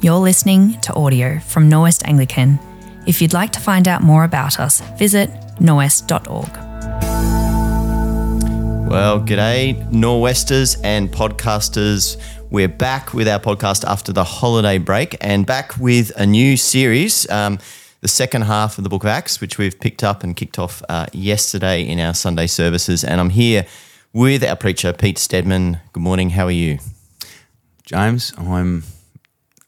You're listening to audio from Norwest Anglican. If you'd like to find out more about us, visit norwest.org. Well, g'day, Norwesters and podcasters. We're back with our podcast after the holiday break and back with a new series, um, the second half of the book of Acts, which we've picked up and kicked off uh, yesterday in our Sunday services. And I'm here with our preacher, Pete Stedman. Good morning. How are you? James, I'm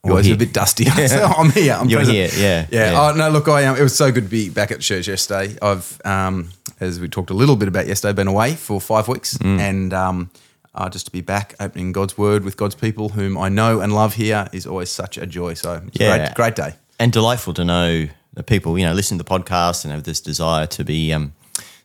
You're always a bit dusty. so I'm here. I'm You're present. here, yeah, yeah. yeah. Oh no, look, I am. It was so good to be back at church yesterday. I've, um, as we talked a little bit about yesterday, been away for five weeks, Mm. and um, uh, just to be back opening God's Word with God's people, whom I know and love here, is always such a joy. So it's Yeah. a great, great day. And delightful to know that people, you know, listen to the podcast and have this desire to be um,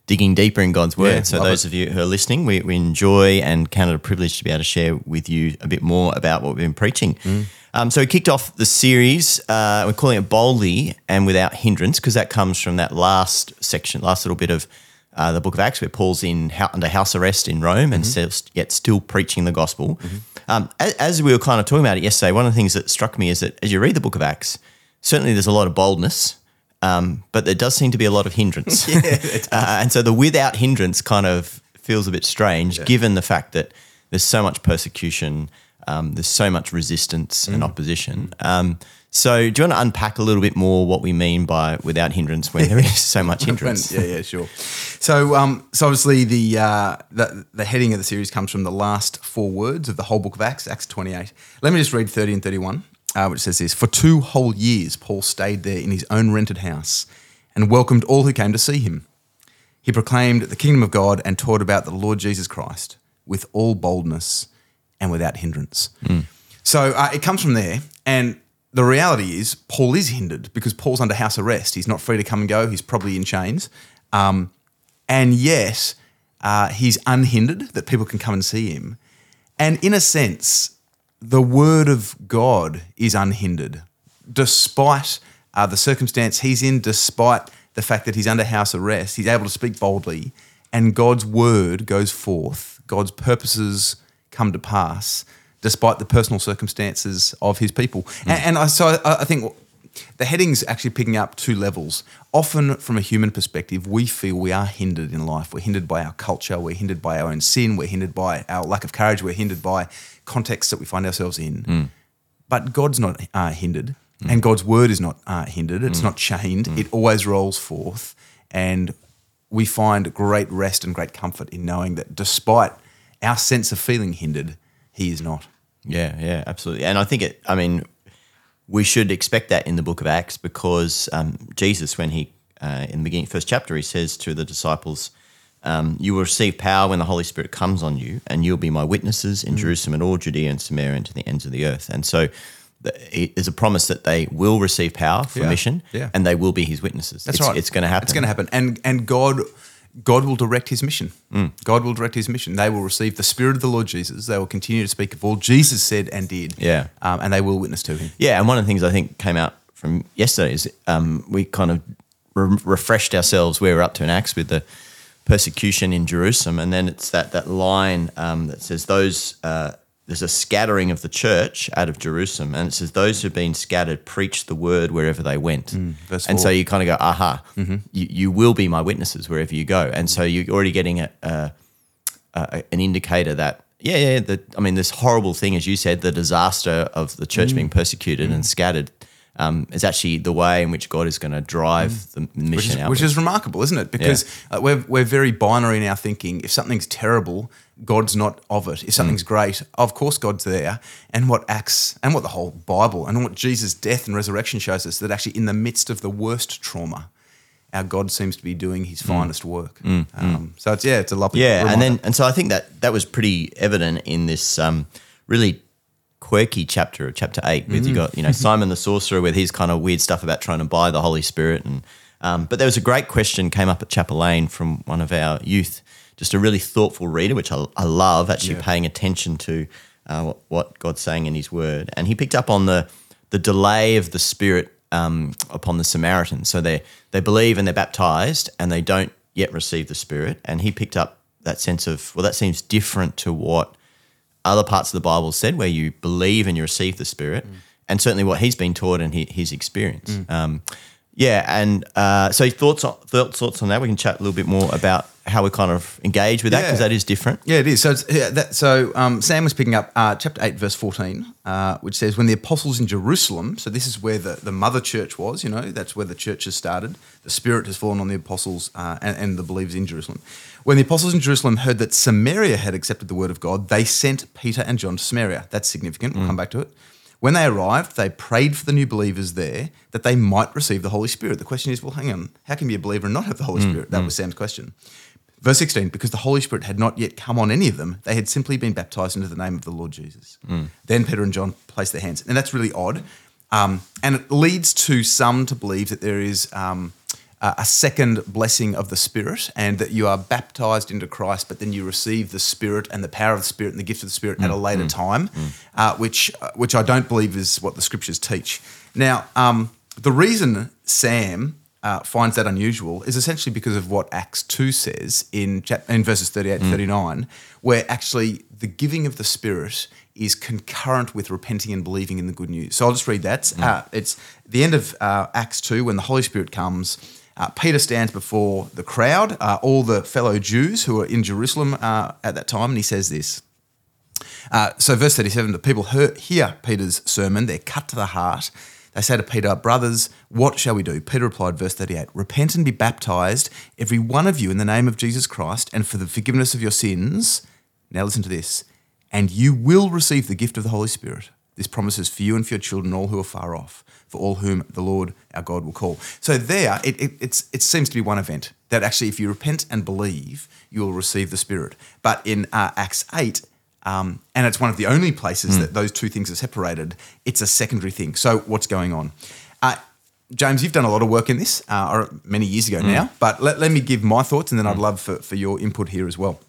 digging deeper in God's word. Yeah, so those it. of you who are listening, we, we enjoy and count it a privilege to be able to share with you a bit more about what we've been preaching. Mm. Um, so we kicked off the series. Uh, we're calling it boldly and without hindrance because that comes from that last section, last little bit of uh, the book of Acts, where Paul's in under house arrest in Rome and Mm-hmm. still, yet still preaching the gospel. Um, as, as we were kind of talking about it yesterday, one of the things that struck me is that as you read the book of Acts, certainly there's a lot of boldness, um, but there does seem to be a lot of hindrance. uh, and so the without hindrance kind of feels a bit strange, given the fact that there's so much persecution, um, there's so much resistance Mm. and opposition. Um, so, do you want to unpack a little bit more what we mean by without hindrance when there is so much hindrance? Yeah, yeah, sure. So, um, so obviously the, uh, the the heading of the series comes from the last four words of the whole book of Acts, Acts twenty eight. Let me just read thirty and thirty one, uh, which says this: For two whole years, Paul stayed there in his own rented house and welcomed all who came to see him. He proclaimed the kingdom of God and taught about the Lord Jesus Christ with all boldness and without hindrance. So uh, it comes from there, and the reality is Paul is hindered because Paul's under house arrest. He's not free to come and go. He's probably in chains, um, and yet uh, he's unhindered that people can come and see him. And in a sense, the word of God is unhindered, despite uh, the circumstance he's in, despite the fact that he's under house arrest. He's able to speak boldly, and God's word goes forth. God's purposes come to pass, despite the personal circumstances of his people. And, hmm. and I, so I, I think the heading's actually picking up two levels. Often, from a human perspective, we feel we are hindered in life. We're hindered by our culture, we're hindered by our own sin, we're hindered by our lack of courage, we're hindered by contexts that we find ourselves in. Hmm. But God's not uh, hindered, hmm. and God's word is not uh, hindered. It's not chained. It always rolls forth, and we find great rest and great comfort in knowing that despite our sense of feeling hindered, He is not. Yeah, yeah, absolutely. And I think it, I mean, we should expect that in the book of Acts because um, Jesus, when he, uh, in the beginning, first chapter, he says to the disciples, um, You will receive power when the Holy Spirit comes on you, and you'll be my witnesses in Jerusalem and all Judea and Samaria and to the ends of the earth. And so it is a promise that they will receive power for Yeah, mission yeah. and they will be his witnesses. That's it's, right. It's going to happen. It's going to happen, and and God, God will direct His mission. Mm. God will direct His mission. They will receive the Spirit of the Lord Jesus. They will continue to speak of all Jesus said and did. Yeah. um, and they will witness to Him. Yeah, and one of the things I think came out from yesterday is um, we kind of re- refreshed ourselves where we're up to in Acts with the persecution in Jerusalem, and then it's that that line um, that says those uh, there's a scattering of the church out of Jerusalem, and it says those who've been scattered preach the word wherever they went, verse and so you kind of go, aha, you, you will be my witnesses wherever you go, and so you're already getting a, a uh, an indicator that yeah, yeah, the, I mean, this horrible thing, as you said, the disaster of the church being persecuted and scattered, um, is actually the way in which God is going to drive the mission Which is, out. which is remarkable, isn't it? Because uh, we're, we're very binary in our thinking. If something's terrible, God's not of it. If something's Mm. great, of course God's there. And what Acts and what the whole Bible and what Jesus' death and resurrection shows us that actually in the midst of the worst trauma, our God seems to be doing His finest work. Um, so it's yeah, it's a lovely Mm. yeah, and then and so I think that that was pretty evident in this um, really quirky chapter, of chapter eight, with you got you know Simon the sorcerer with his kind of weird stuff about trying to buy the Holy Spirit, and um, but there was a great question came up at Chapel Lane from one of our youth, just a really thoughtful reader, which I, I love actually Yeah. paying attention to uh, what, what God's saying in His Word, and he picked up on the the delay of the Spirit um, upon the Samaritans. So they they believe and they're baptized, and they don't yet receive the Spirit, and he picked up that sense of well, that seems different to what other parts of the Bible said, where you believe and you receive the Spirit, and certainly what he's been taught and his, his experience. Um, yeah, and uh, so thoughts on, thoughts thoughts on that. We can chat a little bit more about how we kind of engage with that because Yeah. that is different. Yeah, it is. So, it's, yeah, that, so um, Sam was picking up uh, chapter 8, verse 14, uh, which says, When the apostles in Jerusalem, so this is where the, the mother church was, you know, that's where the church has started. The Spirit has fallen on the apostles uh, and, and the believers in Jerusalem. When the apostles in Jerusalem heard that Samaria had accepted the word of God, they sent Peter and John to Samaria. That's significant. We'll come back to it. When they arrived, they prayed for the new believers there that they might receive the Holy Spirit. The question is, well, hang on, how can you be a believer and not have the Holy Spirit? That was Sam's question. Verse 16, because the Holy Spirit had not yet come on any of them, they had simply been baptized into the name of the Lord Jesus. Then Peter and John placed their hands. And that's really odd. Um, and it leads to some to believe that there is um, a a second blessing of the Spirit and that you are baptized into Christ, but then you receive the Spirit and the power of the Spirit and the gift of the Spirit at a later time, uh, which, uh, which I don't believe is what the scriptures teach. Now, um, the reason Sam uh, finds that unusual is essentially because of what Acts 2 says in, chap- in verses 38 to 39, where actually the giving of the Spirit is concurrent with repenting and believing in the good news. So I'll just read that. Uh, it's the end of uh, Acts 2 when the Holy Spirit comes. Uh, Peter stands before the crowd, uh, all the fellow Jews who are in Jerusalem uh, at that time, and he says this. Uh, so, verse 37 the people hear, hear Peter's sermon, they're cut to the heart. They say to Peter, Brothers, what shall we do? Peter replied, verse 38 Repent and be baptized, every one of you, in the name of Jesus Christ, and for the forgiveness of your sins. Now, listen to this. And you will receive the gift of the Holy Spirit. This promise is for you and for your children, all who are far off, for all whom the Lord our God will call. So, there, it, it, it's, it seems to be one event that actually, if you repent and believe, you will receive the Spirit. But in uh, Acts 8, um, and it's one of the only places that those two things are separated. It's a secondary thing. So, what's going on? Uh, James, you've done a lot of work in this uh, many years ago now, but let, let me give my thoughts and then I'd love for, for your input here as well.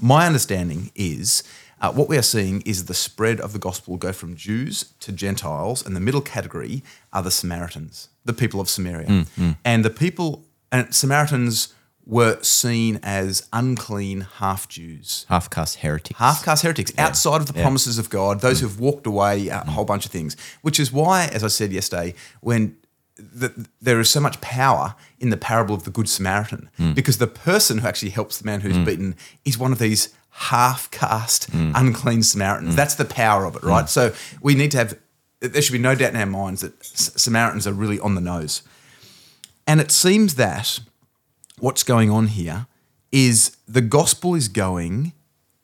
My understanding is uh, what we are seeing is the spread of the gospel go from Jews to Gentiles, and the middle category are the Samaritans, the people of Samaria. Mm, mm. And the people, and Samaritans were seen as unclean half Jews Half caste heretics. half caste heretics outside of the promises of God, those mm. who've walked away, a whole bunch of things. Which is why, as I said yesterday, when the, there is so much power in the parable of the Good Samaritan, because the person who actually helps the man who's beaten is one of these half caste, hmm. unclean Samaritans. Hmm. That's the power of it, right? Hmm. So we need to have, there should be no doubt in our minds that Samaritans are really on the nose. And it seems that what's going on here is the gospel is going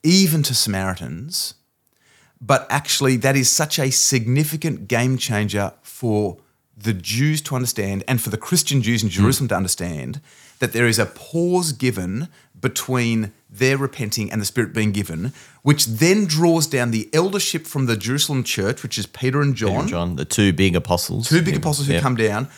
even to Samaritans, but actually that is such a significant game changer for the Jews to understand and for the Christian Jews in Jerusalem to understand that there is a pause given between their repenting and the Spirit being given, which then draws down the eldership from the Jerusalem church, which is Peter and John, Peter and John, the two big apostles. two big Yeah. apostles who Yeah. come down,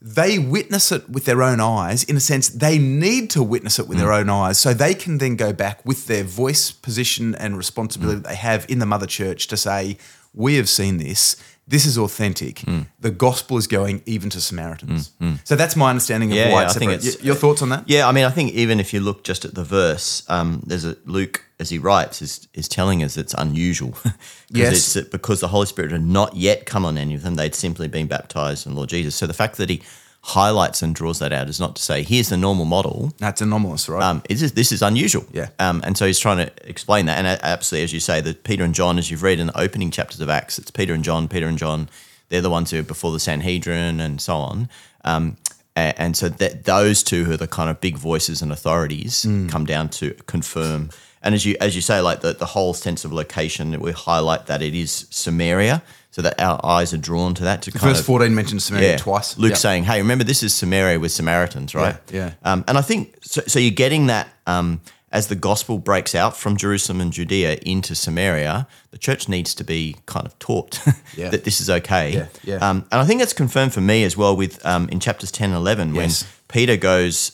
they witness it with their own eyes. In a sense, they need to witness it with their mm. own eyes so they can then go back with their voice, position, and responsibility mm. that they have in the mother church to say, We have seen this. This is authentic. Hmm. The gospel is going even to Samaritans. Hmm, hmm. So that's my understanding of Yeah, why yeah, it's I think it's- Your thoughts on that? Yeah, I mean, I think even if you look just at the verse, um, there's a Luke as he writes is is telling us it's unusual. Yes. it's because the Holy Spirit had not yet come on any of them; they'd simply been baptized in the Lord Jesus. So the fact that he highlights and draws that out is not to say here's the normal model. That's anomalous, right? Um, is, this this is unusual. Yeah. Um, and so he's trying to explain that. And absolutely, as you say, that Peter and John, as you've read in the opening chapters of Acts, it's Peter and John, Peter and John, they're the ones who are before the Sanhedrin and so on. Um, and so that those two who are the kind of big voices and authorities Mm. come down to confirm. And as you as you say, like the, the whole sense of location, we highlight that it is Samaria, so that our eyes are drawn to that. To kind Verse of, 14 mentions Samaria twice. Luke Yep. saying, "Hey, remember this is Samaria with Samaritans, right?" Yeah, Um, and I think so. So you're getting that um, as the gospel breaks out from Jerusalem and Judea into Samaria, the church needs to be kind of taught Yeah. that this is okay. Yeah, yeah. Um, and I think that's confirmed for me as well with um, in chapters ten and eleven Yes. when Peter goes.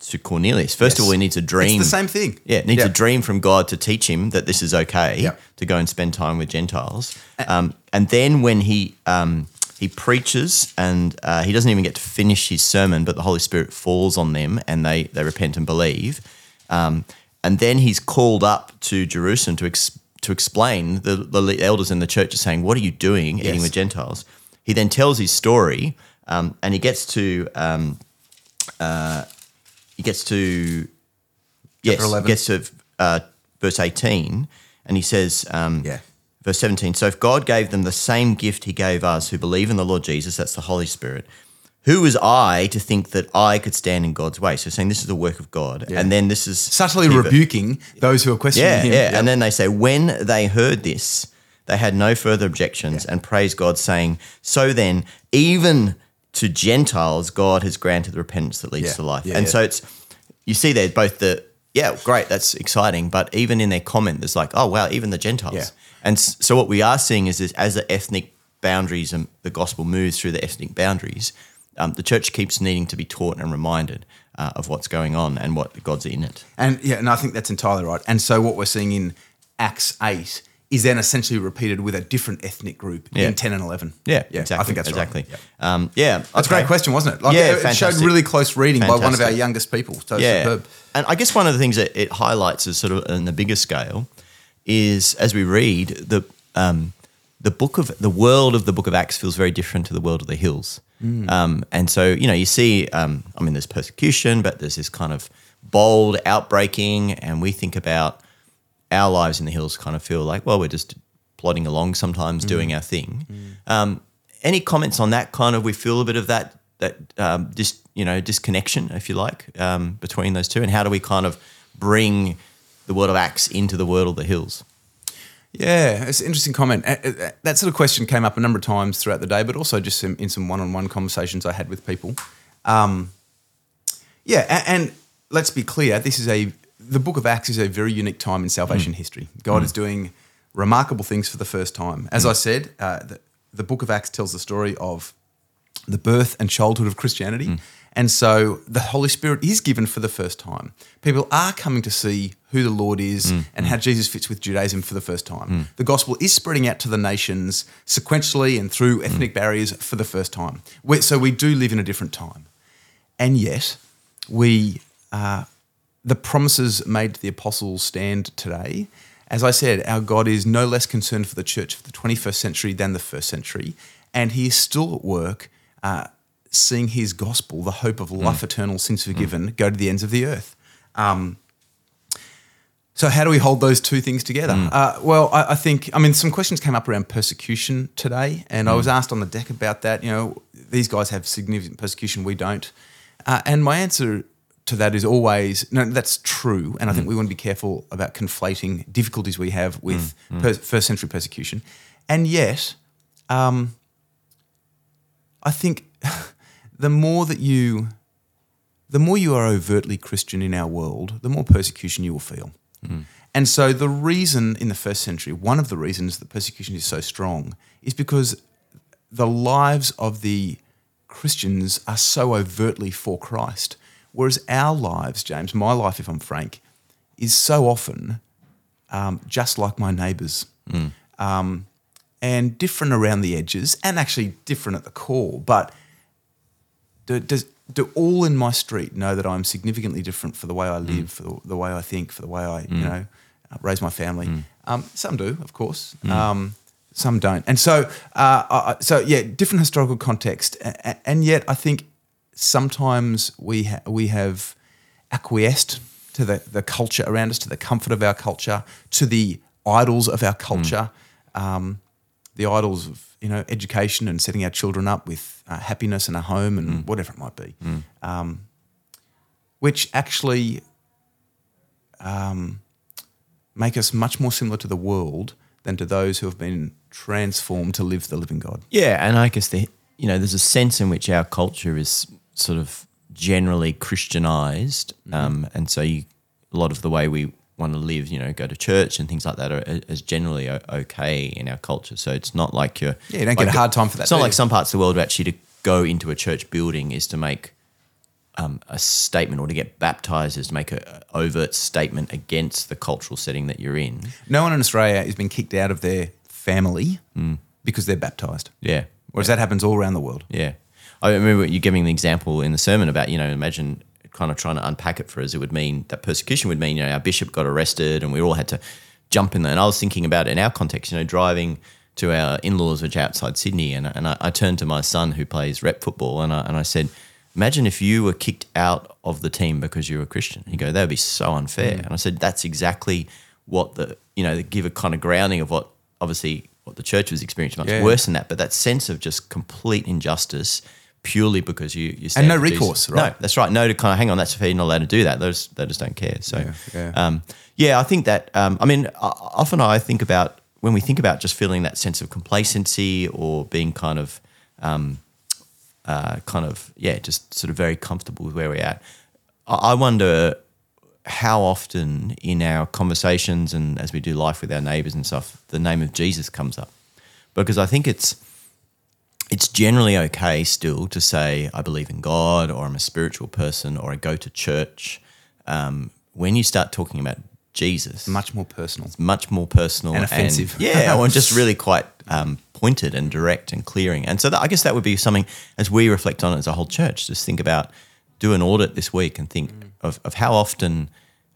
To Cornelius. First of all, he needs a dream. It's the same thing. Yeah, needs a dream from God to teach him that this is okay to go and spend time with Gentiles. Um, and then when he um, he preaches and uh, he doesn't even get to finish his sermon, but the Holy Spirit falls on them and they they repent and believe. Um, and then he's called up to Jerusalem to ex- to explain, the, the elders in the church are saying, "What are you doing, eating with Gentiles?" He then tells his story, um, and he gets to um, uh, he gets to yes, Chapter 11. gets to uh, verse eighteen, and he says, um, Yeah. Verse 17 So if God gave them the same gift he gave us who believe in the Lord Jesus, that's the Holy Spirit, who was I to think that I could stand in God's way? So saying this is the work of God. Yeah. And then this is Subtly rebuking those who are questioning Yeah, him. yeah. And then they say, when they heard this, they had no further objections and praised God, saying, So then, even to Gentiles, God has granted the repentance that leads Yeah, to life. yeah, and yeah. so it's, you see there both the, yeah, great, that's exciting. But even in their comment, there's like, oh, wow, even the Gentiles. And so what we are seeing is, is as the ethnic boundaries and the gospel moves through the ethnic boundaries, um, the church keeps needing to be taught and reminded uh, of what's going on and what God's in it. And yeah, and I think that's entirely right. And so what we're seeing in Acts 8 is then essentially repeated with a different ethnic group Yeah. in 10 and 11. Yeah, yeah exactly. I think that's right. exactly. Yeah. Um, yeah, That's a great question, wasn't it? Like Yeah, it, it showed really close reading by one of our youngest people. So Yeah, superb. and I guess one of the things that it highlights is sort of on the bigger scale is as we read the um, the book of the world of the book of Acts feels very different to the world of the hills. Mm. Um, and so you know you see, um, I mean, there's persecution, but there's this kind of bold outbreaking, and we think about our lives in the hills kind of feel like, well, we're just plodding along sometimes, doing our thing. Um, any comments on that? Kind of, we feel a bit of that that um, dis, you know disconnection, if you like, um, between those two, and how do we kind of bring the world of Acts into the world of the hills? Yeah, it's an interesting comment. That sort of question came up a number of times throughout the day, but also just in, in some one-on-one conversations I had with people. Um, yeah, a- and, let's be clear: this is a the Book of Acts is a very unique time in salvation mm. history. God mm. is doing remarkable things for the first time. As mm. I said, uh, the, the Book of Acts tells the story of the birth and childhood of Christianity. And so the Holy Spirit is given for the first time. People are coming to see who the Lord is and how Jesus fits with Judaism for the first time. The gospel is spreading out to the nations sequentially and through ethnic barriers for the first time. we so we do live in a different time. And yet, we uh, the promises made to the apostles stand today. As I said, our God is no less concerned for the church of the 21st century than the first century, and He is still at work uh, seeing His gospel, the hope of life eternal, sins forgiven, go to the ends of the earth. Um, so, how do we hold those two things together? Uh, well, I, I think, I mean, some questions came up around persecution today, and I was asked on the deck about that. You know, these guys have significant persecution, we don't. Uh, and my answer to that is always no, that's true. And I think we want to be careful about conflating difficulties we have with mm, mm. per- first century persecution. And yet, um, I think the more that you the more you are overtly Christian in our world, the more persecution you will feel. Mm. And so, the reason in the first century, one of the reasons that persecution is so strong, is because the lives of the Christians are so overtly for Christ. Whereas our lives, James, my life, if I'm frank, is so often um, just like my neighbours. Um, and different around the edges, and actually different at the core. But do, does, do all in my street know that I'm significantly different for the way I live, for the, the way I think, for the way I, you know, uh, raise my family? Um, some do, of course. Um, some don't. And so, uh, I- so yeah, different historical context, a- a- and yet I think sometimes we ha- we have acquiesced to the, the culture around us, to the comfort of our culture, to the idols of our culture, um, the idols of you know education and setting our children up with uh, happiness and a home and whatever it might be, um, which actually um, make us much more similar to the world than to those who have been transformed to live the living God. Yeah, and I guess the you know there's a sense in which our culture is sort of generally Christianized, um, and so you, a lot of the way we want to live, you know, go to church and things like that are is generally okay in our culture. So it's not like you're Yeah, you don't get a hard time for that, It's not like you? some parts of the world where actually to go into a church building is to make um, a statement or to get baptized is to make a a overt statement against the cultural setting that you're in. No one in Australia has been kicked out of their family because they're baptized. Yeah, Whereas that happens all around the world. Yeah. I remember you giving the example in the sermon about, you know, imagine kind of trying to unpack it for us. It would mean that persecution would mean, you know, our bishop got arrested and we all had to jump in there. And I was thinking about it in our context, you know, driving to our in-laws, which are outside Sydney, and, and I, I turned to my son who plays rep football, and I, and I said, imagine if you were kicked out of the team because you were a Christian. He go, that would be so unfair. Mm. And I said, that's exactly what the you know, give a kind of grounding of what obviously what the church was experiencing much Yeah. worse than that, but that sense of just complete injustice purely because you you stand no recourse, right? No, that's right. No, to kind of hang on. That's fair. You're not allowed to do that. Those they just don't care. So, Yeah, yeah. Um, yeah, I think that. Um, I mean, often I think about when we think about just feeling that sense of complacency or being kind of, um, uh, kind of yeah, just sort of very comfortable with where we're at. I I wonder how often in our conversations and as we do life with our neighbors and stuff, the name of Jesus comes up, because I think it's it's generally okay still to say I believe in God or I'm a spiritual person or I go to church. Um, when you start talking about Jesus, Much more personal. much more personal And offensive. yeah, or just really quite um, pointed and direct and clearing. And so that, I guess that would be something as we reflect on it as a whole church. Just think about do an audit this week and think Mm. of, of how often.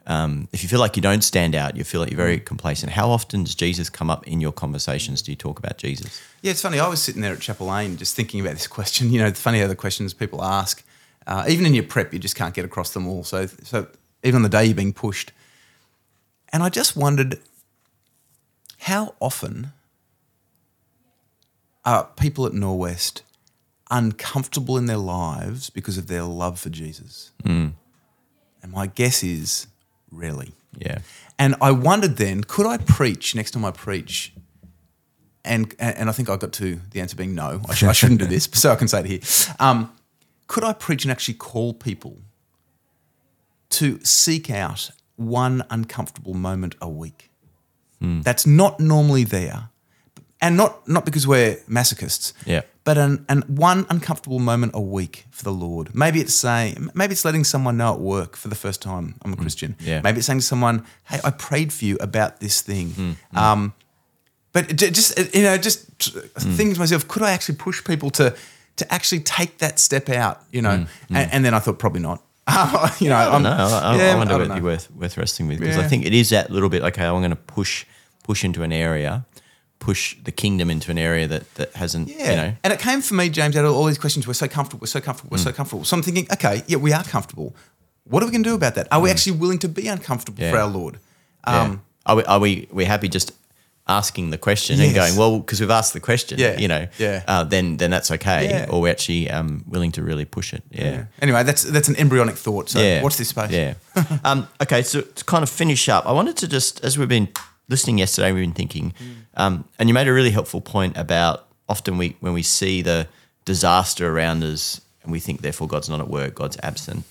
Um, if you feel like you don't stand out, you feel like you're very Mm. complacent. How often does Jesus come up in your conversations? Do you talk about Jesus? Yeah, it's funny. I was sitting there at Chapel Lane just thinking about this question. You know, it's funny how the questions people ask, uh, even in your prep, you just can't get across them all. So, so even on the day you're being pushed, and I just wondered how often are people at Norwest uncomfortable in their lives because of their love for Jesus? And my guess is rarely. Yeah. And I wondered then, could I preach next time I preach? And and I think I got to the answer being no. I, sh- I shouldn't do this, so I can say it here. Um, could I preach and actually call people to seek out one uncomfortable moment a week? That's not normally there, and not not because we're masochists. Yeah. But an, an one uncomfortable moment a week for the Lord. Maybe it's saying, maybe it's letting someone know at work for the first time I'm a Christian. Yeah. Maybe it's saying to someone, "Hey, I prayed for you about this thing." Mm, Um, but just you know, just Mm. thinking to myself, could I actually push people to to actually take that step out? You know, and, and then I thought probably not. you know, I'm, No, I, I, yeah, I wonder I if don't it'd be know. worth worth wrestling with because I think it is that little bit. Okay, I'm going to push push into an area, push the kingdom into an area that that hasn't. Yeah. You know. And it came for me, James, out of all these questions. We're so comfortable. We're so comfortable. We're so Mm. comfortable. So I'm thinking, okay, yeah, we are comfortable. What are we going to do about that? Are we actually willing to be uncomfortable Mm. Yeah. for our Lord? Yeah. Um, are we are we we happy just asking the question and going well because we've asked the question. Yeah. You know. Yeah. Uh, then then that's okay. Yeah. Or we're actually um, willing to really push it. Yeah. Anyway, that's that's an embryonic thought. So yeah. watch this space. Yeah. um, okay, so to kind of finish up, I wanted to just, as we've been listening yesterday, we've been thinking, um, and you made a really helpful point about often we when we see the disaster around us and we think therefore God's not at work, God's absent.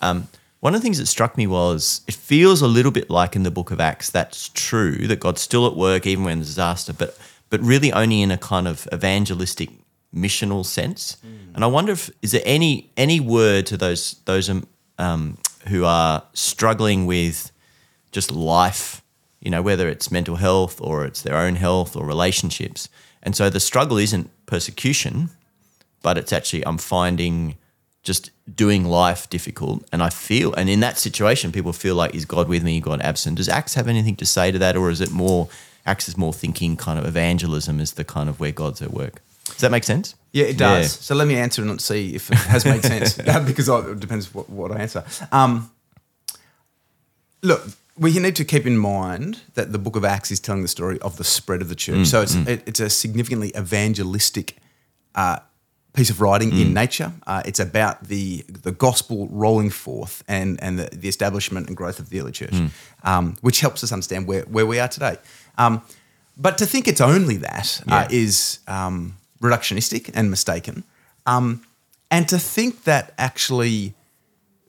Um, one of the things that struck me was it feels a little bit like in the book of Acts that's true that God's still at work even when there's disaster, but but really only in a kind of evangelistic missional sense. And I wonder if is there any any word to those those um, who are struggling with just life, you know, whether it's mental health or it's their own health or relationships. And so the struggle isn't persecution, but it's actually I'm finding just doing life difficult and I feel and in that situation people feel like is God with me, God absent. Does Acts have anything to say to that or is it more Acts is more thinking kind of evangelism is the kind of where God's at work? Does that make sense? Yeah, it does. Yeah. So let me answer and see if it has made sense because it depends what, what I answer. Um, look, we need to keep in mind that the book of Acts is telling the story of the spread of the church. Mm, so it's, it, it's a significantly evangelistic uh, piece of writing in Mm. nature. Uh, it's about the the gospel rolling forth and, and the, the establishment and growth of the early church, Mm. um, which helps us understand where, where we are today. Um, but to think it's only that uh, is um, reductionistic and mistaken. Um, and to think that actually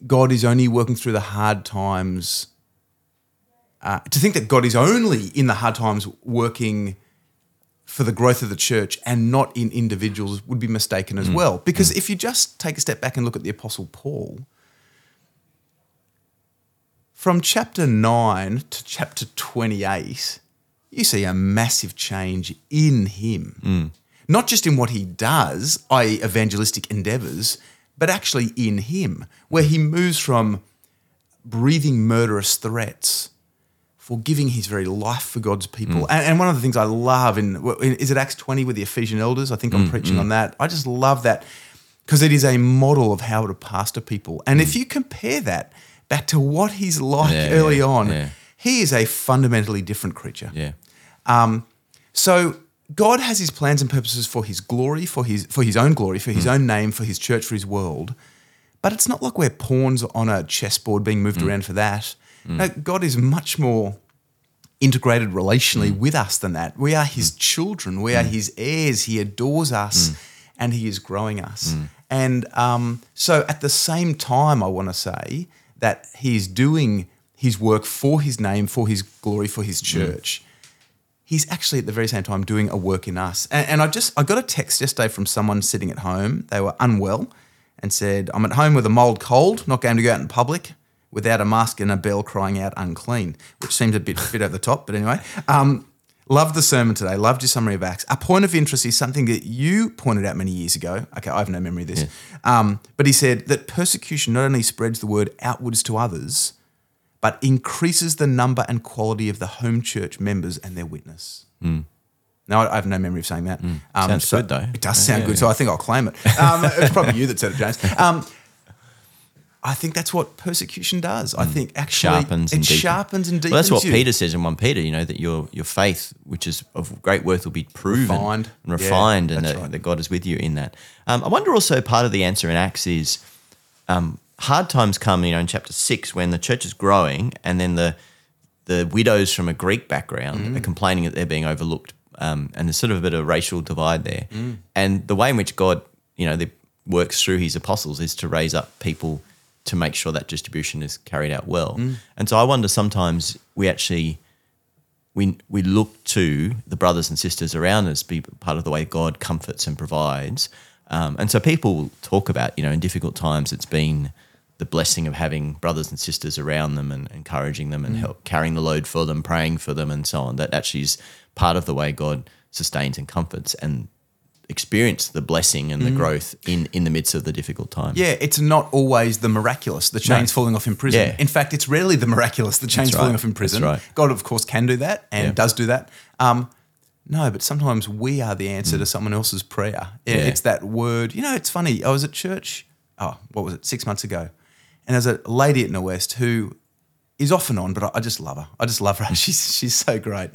God is only working through the hard times, uh, to think that God is only in the hard times working for the growth of the church and not in individuals would be mistaken as mm. well. Because mm. if you just take a step back and look at the Apostle Paul, from chapter 9 to chapter 28, you see a massive change in him. Mm. Not just in what he does, i.e., evangelistic endeavors, but actually in him, where he moves from breathing murderous threats for giving his very life for God's people. And, and one of the things I love in, is it Acts 20 with the Ephesian elders? I think I'm preaching on that. I just love that because it is a model of how to pastor people. And if you compare that back to what he's like Yeah, early yeah, on, yeah. he is a fundamentally different creature. Yeah. Um, So God has his plans and purposes for his glory, for his for his own glory, for Mm. his own name, for his church, for his world. But it's not like we're pawns on a chessboard being moved Mm. around for that. No, God is much more integrated relationally Mm. with us than that. We are his children. We are his heirs. He adores us Mm. and he is growing us. And um, so at the same time, I want to say that he's doing his work for his name, for his glory, for Mm. his church he's actually at the very same time doing a work in us. And, and I just I got a text yesterday from someone sitting at home. They were unwell and said, "I'm at home with a mild cold, not going to go out in public without a mask and a bell crying out unclean," which seemed a bit bit over the top. But anyway. Um, Loved the sermon today. Loved your summary of Acts. A point of interest is something that you pointed out many years ago. Okay, I have no memory of this. Um, but he said that persecution not only spreads the word outwards to others, but increases the number and quality of the home church members and their witness. Now, I I have no memory of saying that. Um, Hmm. Sounds good, though. It does Yeah, sound yeah, good, so I think I'll claim it. Um, it's probably you that said it, James. I think that's what persecution does. I think actually. Sharpens it and sharpens and deepens Well, that's what you. Peter says in 1 Peter, you know, that your your faith, which is of great worth, will be proven Refined. and Yeah, refined, and that, right. that God is with you in that. Um, I wonder also part of the answer in Acts is um, hard times come, you know, in chapter 6 when the church is growing and then the the widows from a Greek background Mm. are complaining that they're being overlooked. Um, and there's sort of a bit of racial divide there. Mm. And the way in which God, you know, the, works through his apostles is to raise up people to make sure that distribution is carried out well. Mm. And so I wonder sometimes we actually we we look to the brothers and sisters around us be part of the way God comforts and provides. Um, and so people talk about, you know, in difficult times, it's been the blessing of having brothers and sisters around them and encouraging them and help carrying the load for them, praying for them, and so on. That actually is part of the way God sustains and comforts and experience the blessing and the growth in in the midst of the difficult times. Yeah, it's not always the miraculous, the chains No. falling off in prison. Yeah. In fact, it's rarely the miraculous, the chains That's falling off in prison. Right. God, of course, can do that and Yeah. does do that. Um, no, but sometimes we are the answer to someone else's prayer. Yeah, Mm. Yeah. It's that word. You know, it's funny. I was at church, oh, what was it, six months ago. And there's a lady at the West who is off and on, but I, I just love her. I just love her. She's, she's so great.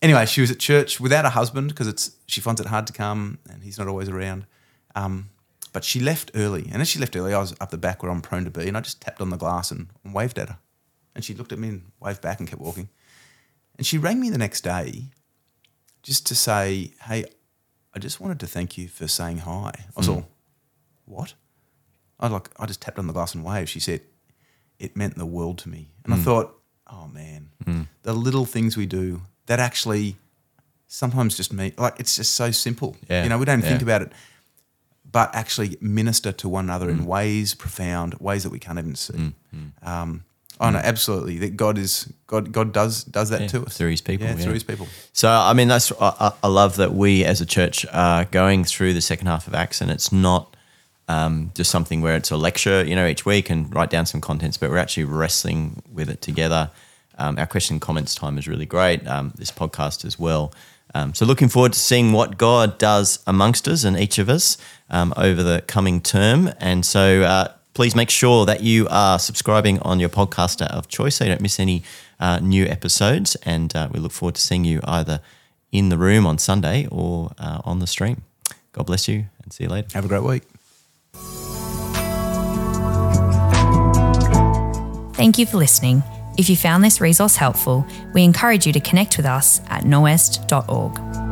Anyway, she was at church without a husband because it's she finds it hard to come and he's not always around. Um, but she left early, and as she left early, I was up the back where I'm prone to be, and I just tapped on the glass and, and waved at her, and she looked at me and waved back and kept walking. And she rang me the next day, just to say, "Hey, I just wanted to thank you for saying hi." I was hmm. all, "What?" I like I just tapped on the glass and waved. She said, "It meant the world to me," and I hmm. thought, "Oh man, hmm. the little things we do that actually." Sometimes just me, like it's just so simple. Yeah, You know, we don't think about it but actually minister to one another Mm. in ways profound, ways that we can't even see. mm. Um, oh no, absolutely. That God is God. God does does that Yeah, to us through his people, Yeah, yeah. through His people. So I mean, that's I, I- I love that we as a church are going through the second half of Acts, and it's not um, just something where it's a lecture, you know, each week and write down some contents, but we're actually wrestling with it together. Um, our question and comments time is really great. Um, this podcast as well. Um, so looking forward to seeing what God does amongst us and each of us um, over the coming term. And so uh, please make sure that you are subscribing on your podcaster of choice so you don't miss any uh, new episodes. And uh, we look forward to seeing you either in the room on Sunday or uh, on the stream. God bless you and see you later. Have a great week. Thank you for listening. If you found this resource helpful, we encourage you to connect with us at norwest.org.